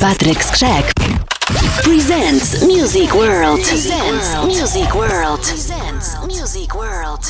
Patrick Skrzek presents Music World. Presents Music World. Presents Music World.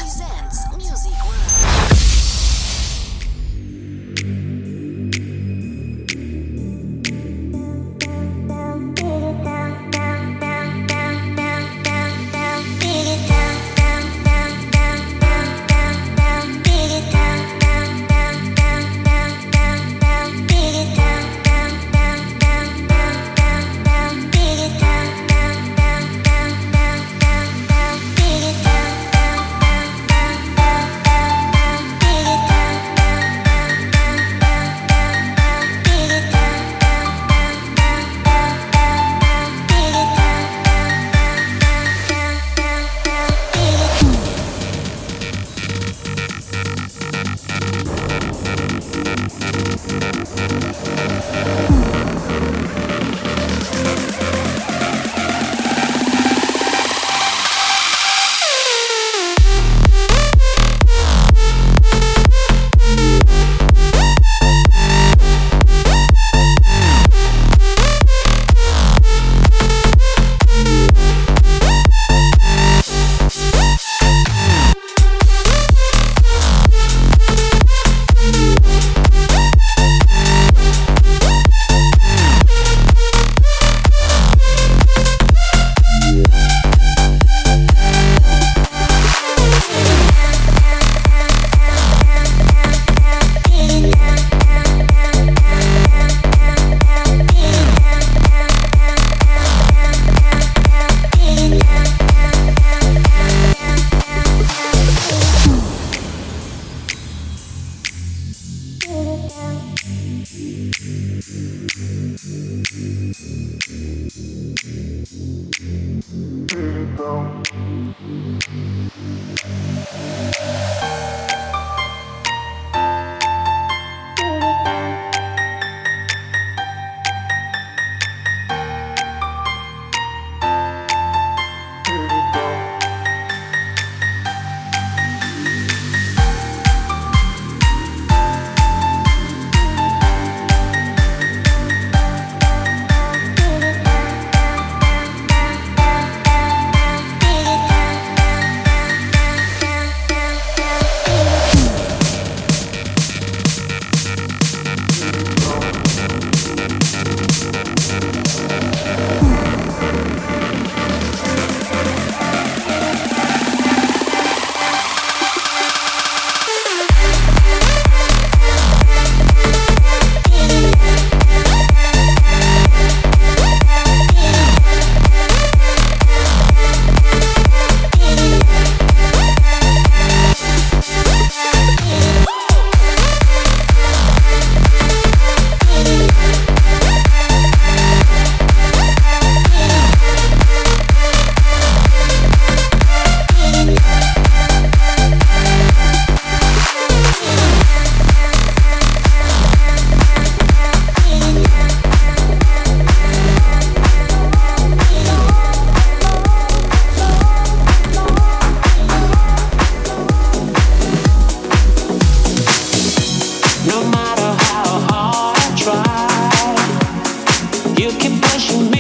special man.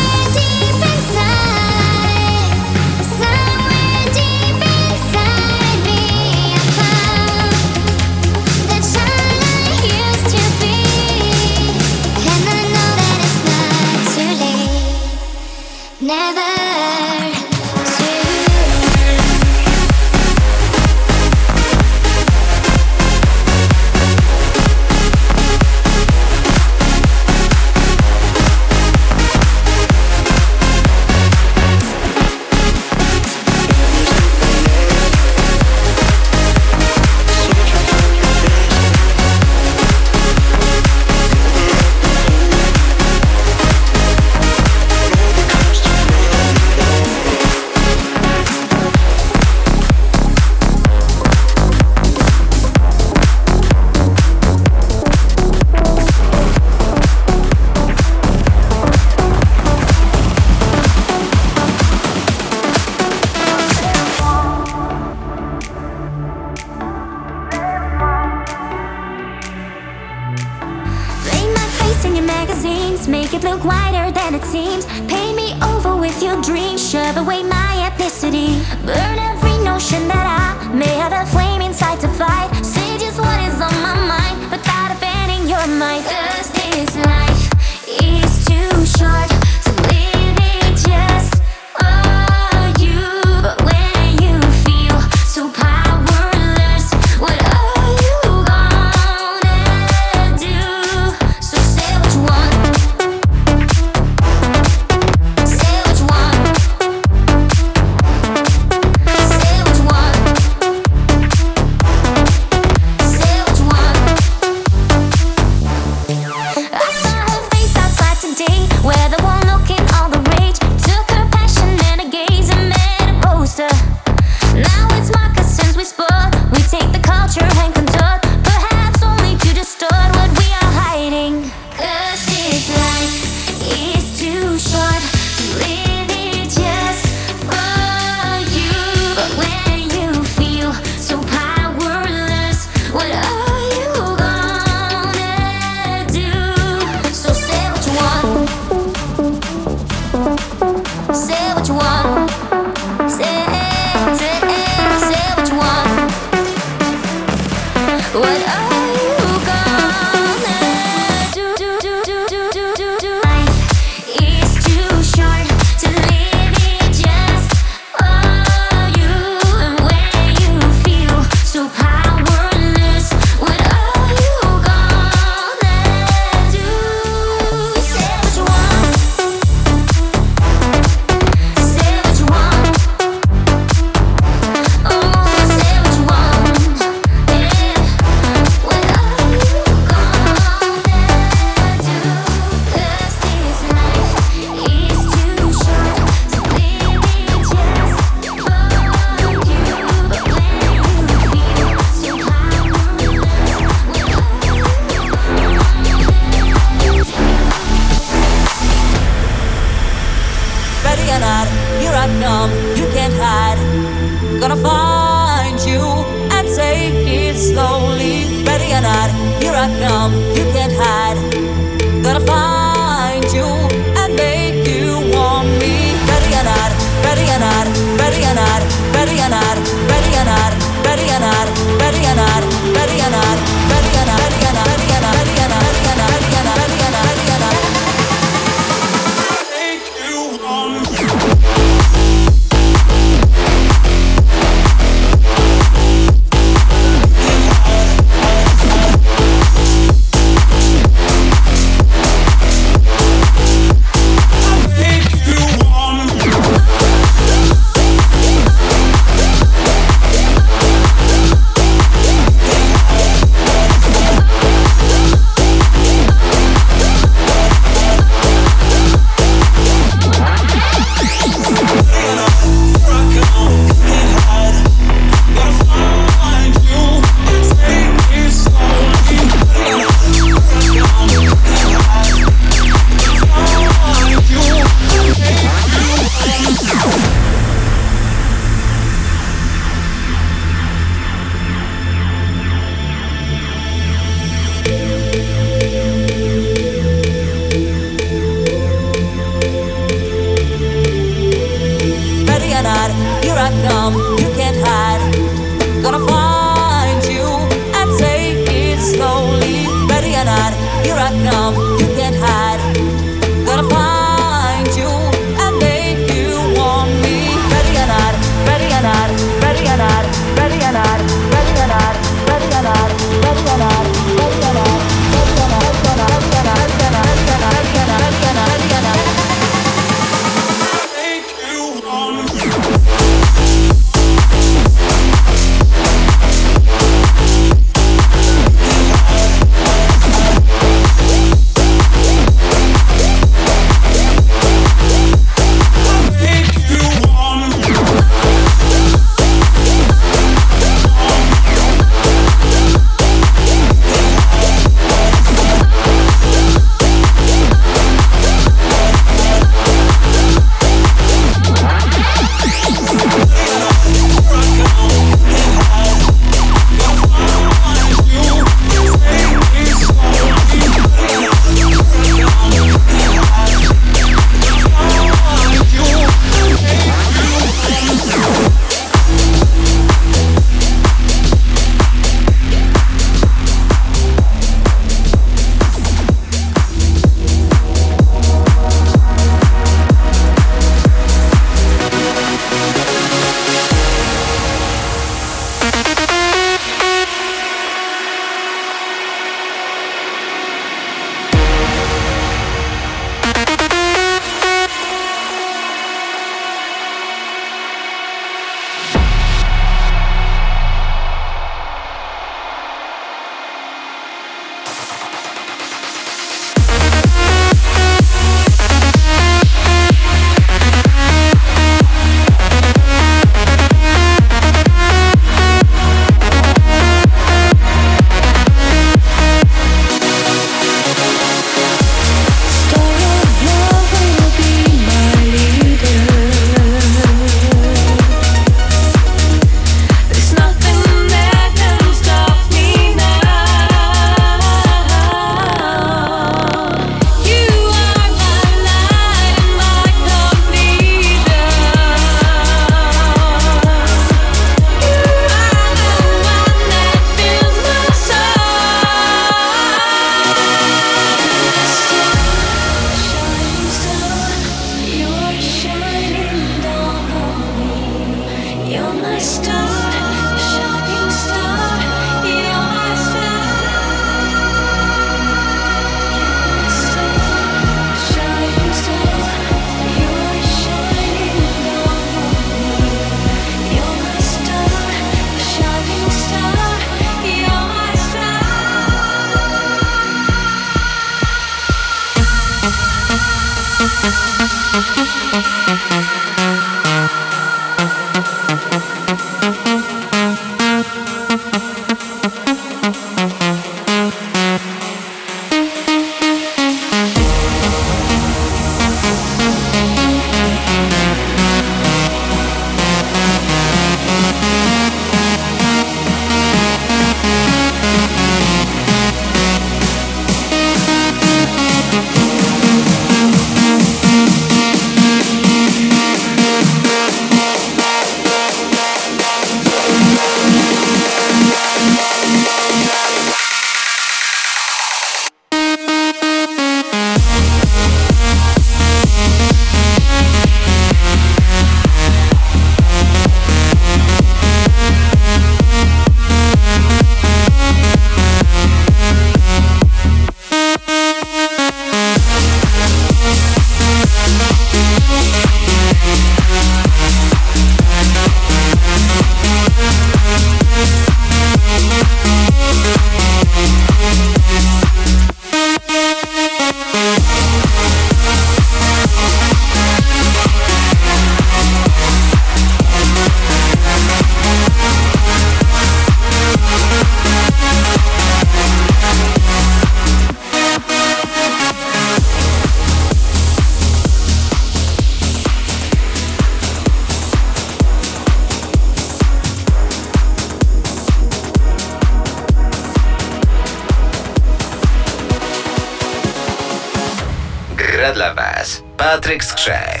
Patryk Skrzek.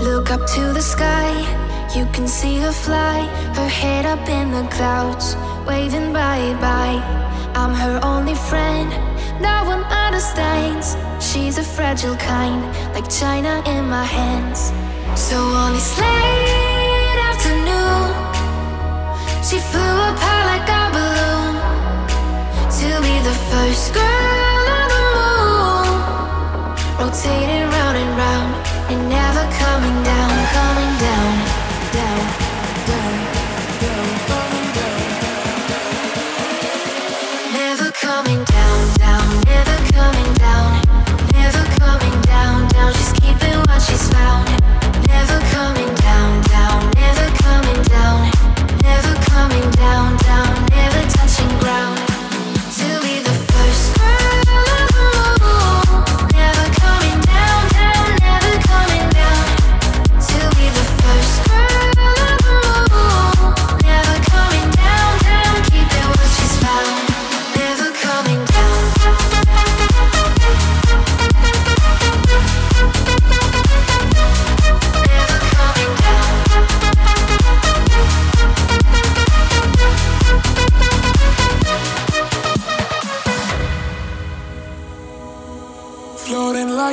Look up to the sky, You can see her fly, her head up in the clouds, waving bye bye. I'm her only friend, no one understands. She's a fragile kind, like china in my hands. So on this late afternoon, she flew apart like a balloon to be the first girl on the moon, rotating round and round and never coming down,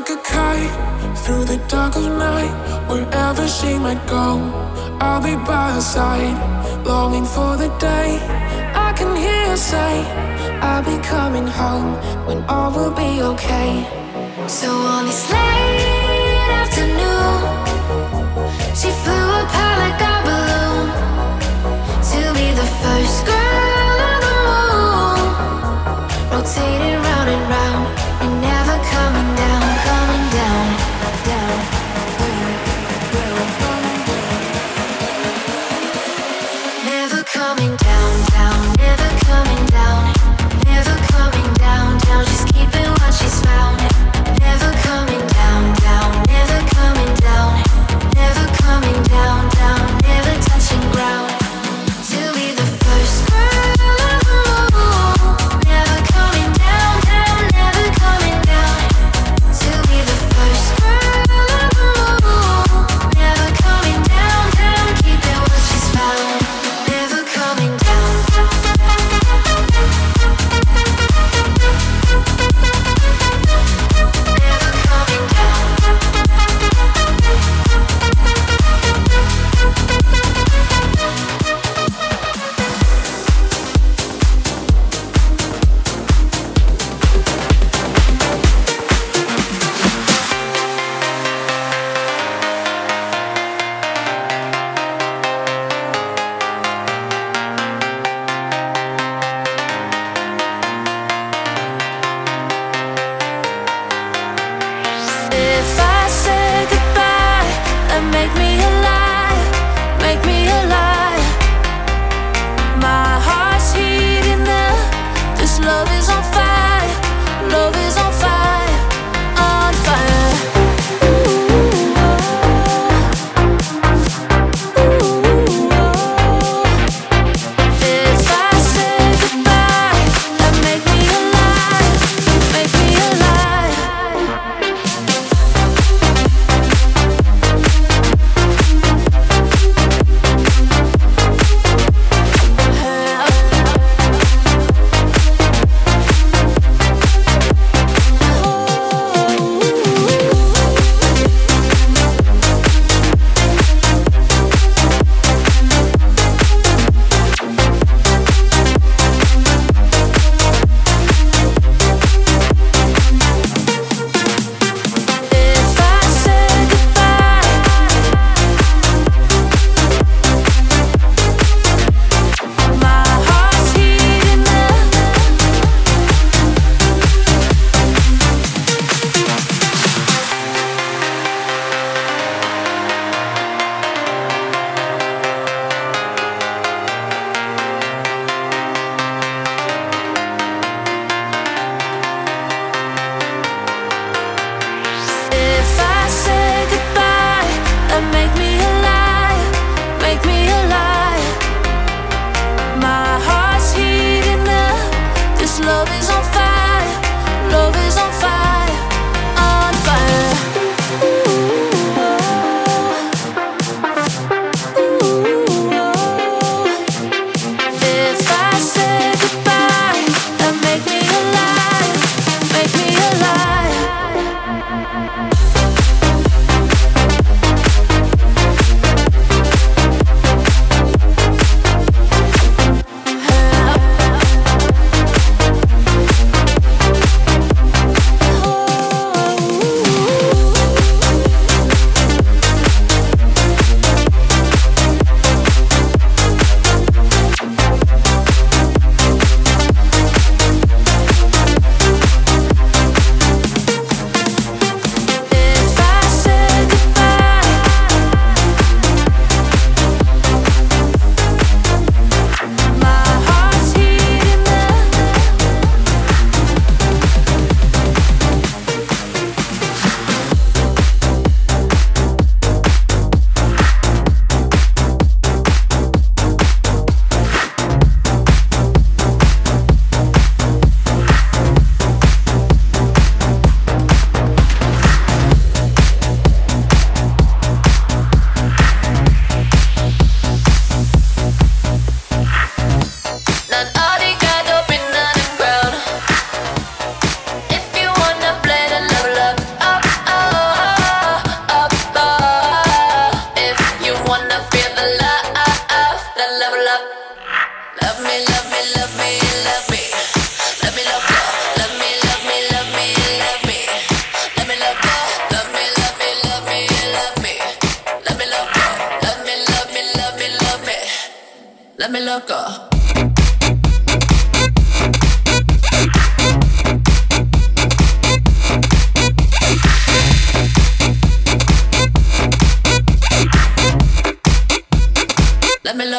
like a kite through the dark of night, wherever she might go, I'll be by her side. Longing for the day I can hear her say, I'll be coming home when all will be okay. So on this late afternoon, she flew apart like a balloon to be the first girl on the moon, rotating round and round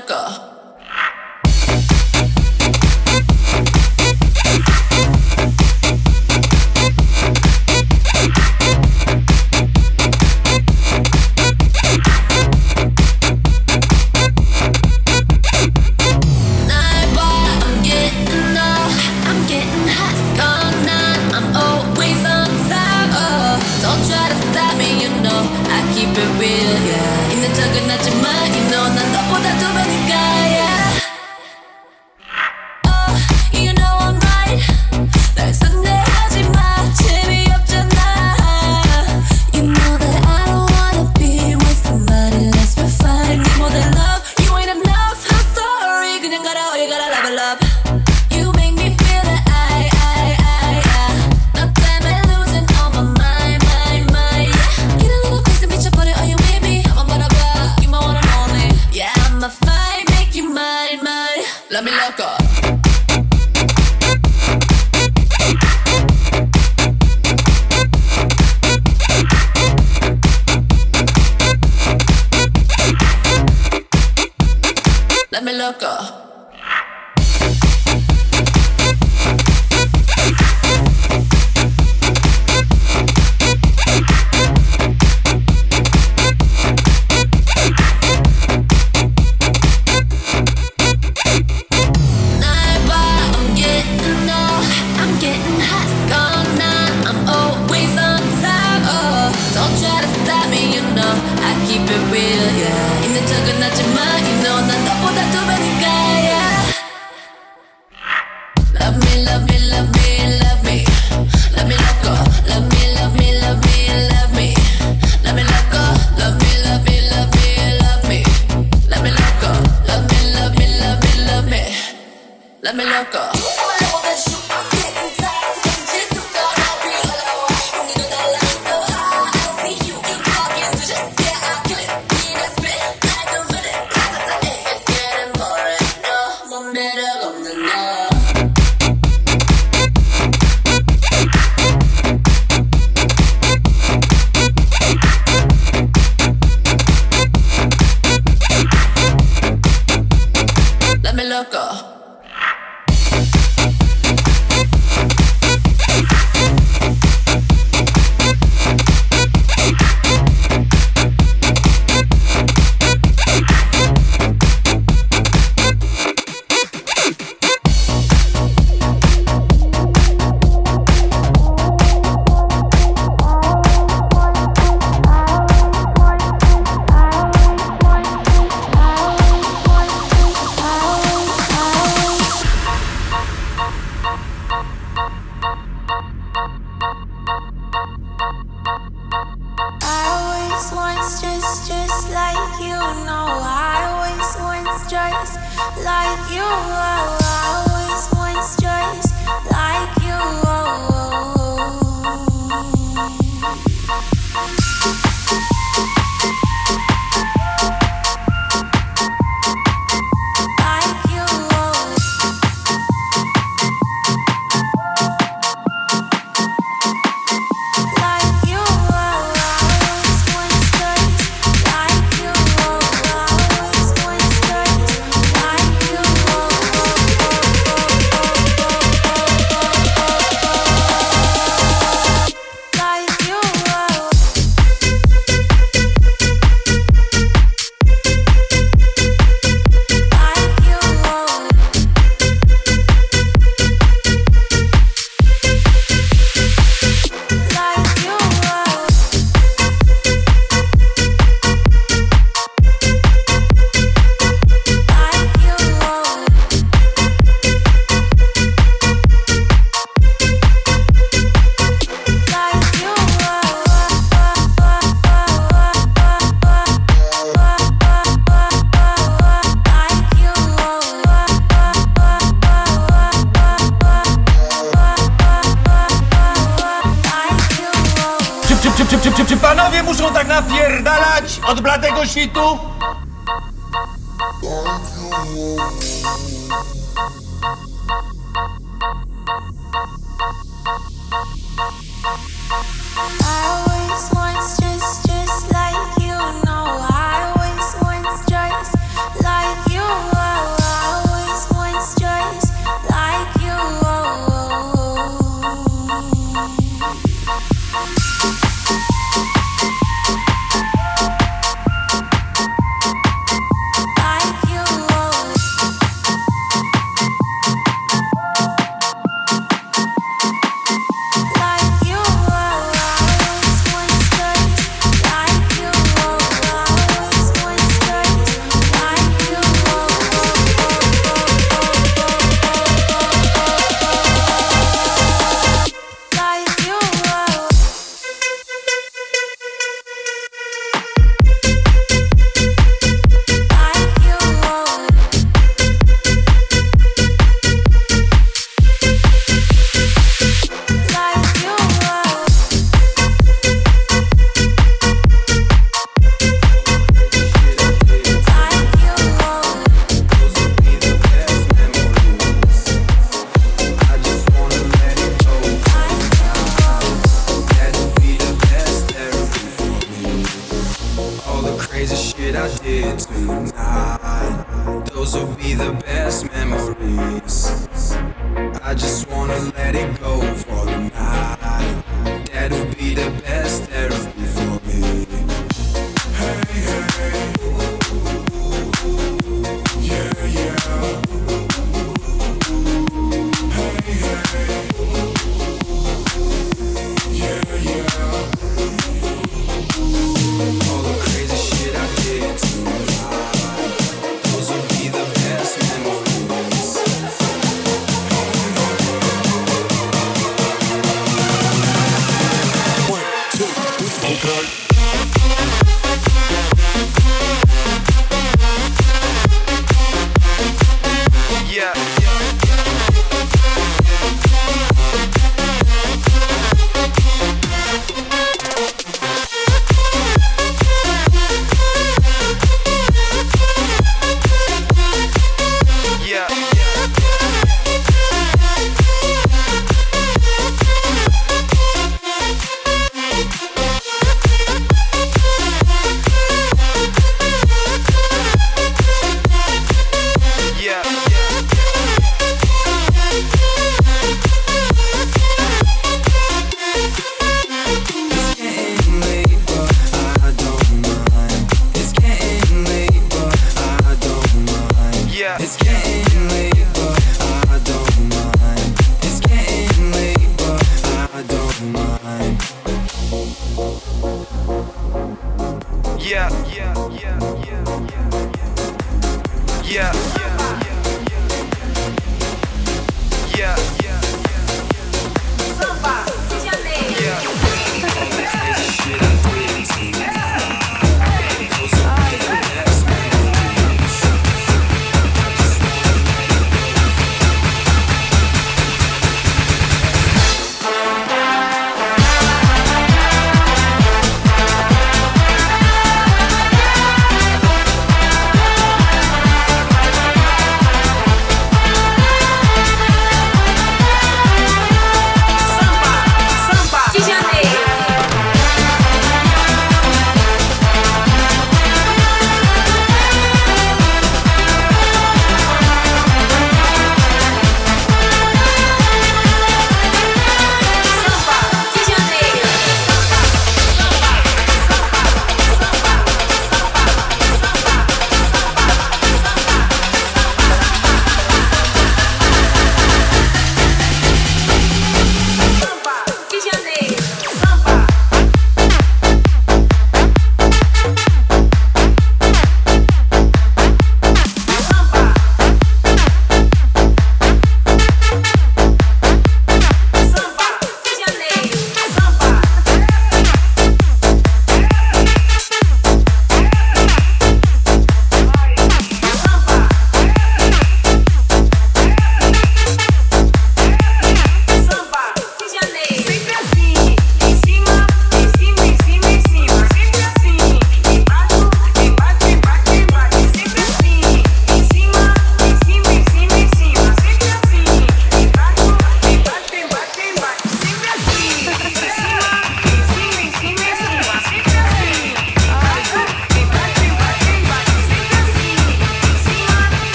Go.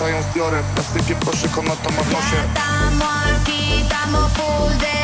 Grosza ją zbiorę, plastyki poszyko na to ma w full de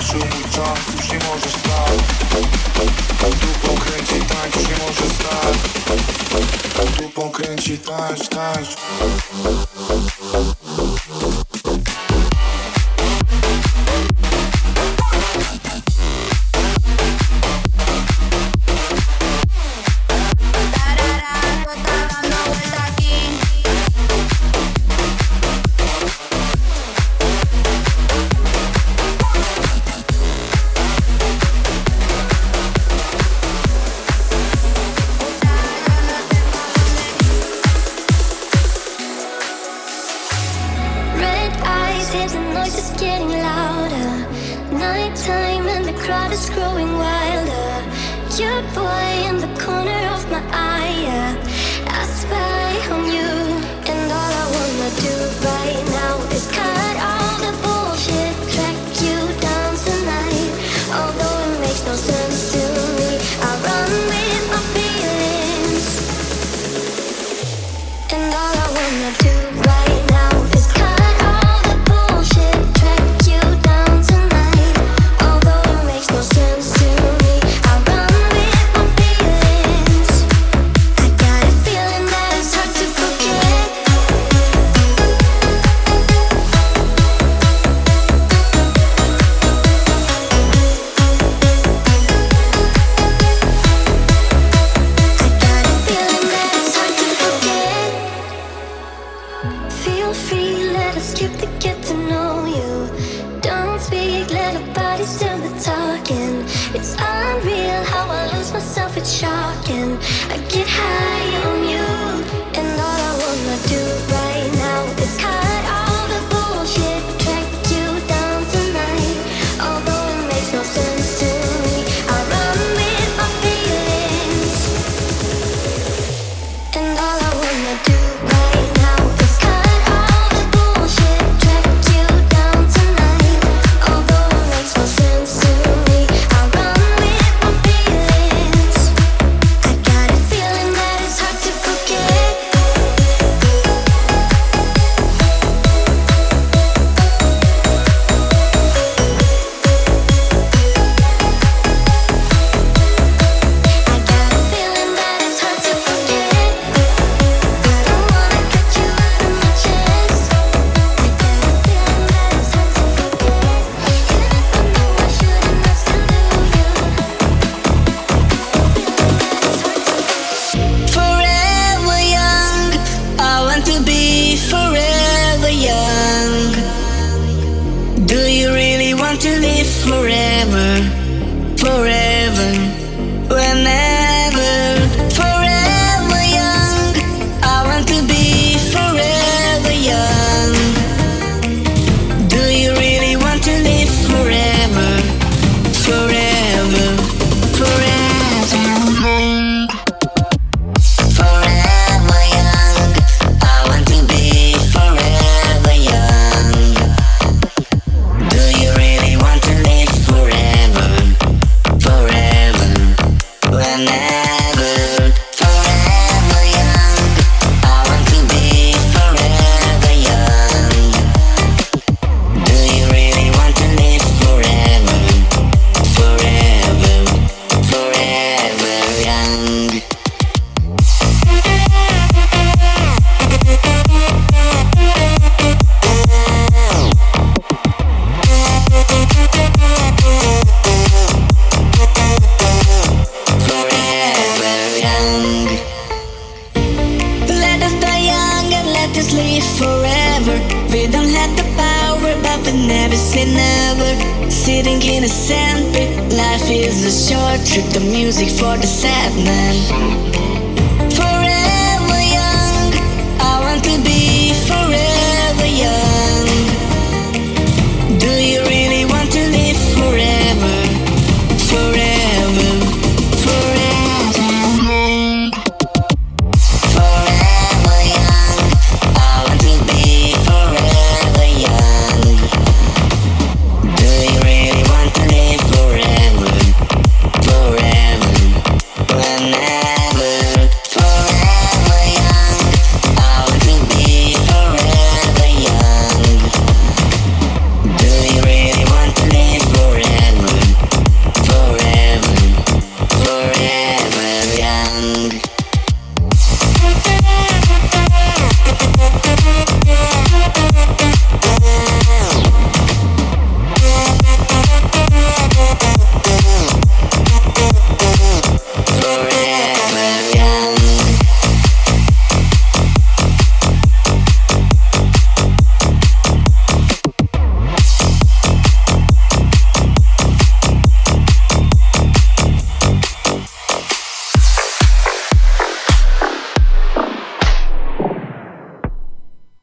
Wyszł mój czas, już nie możesz stać Dupą kręci tak, już nie możesz stać Dupą kręci taś, taś do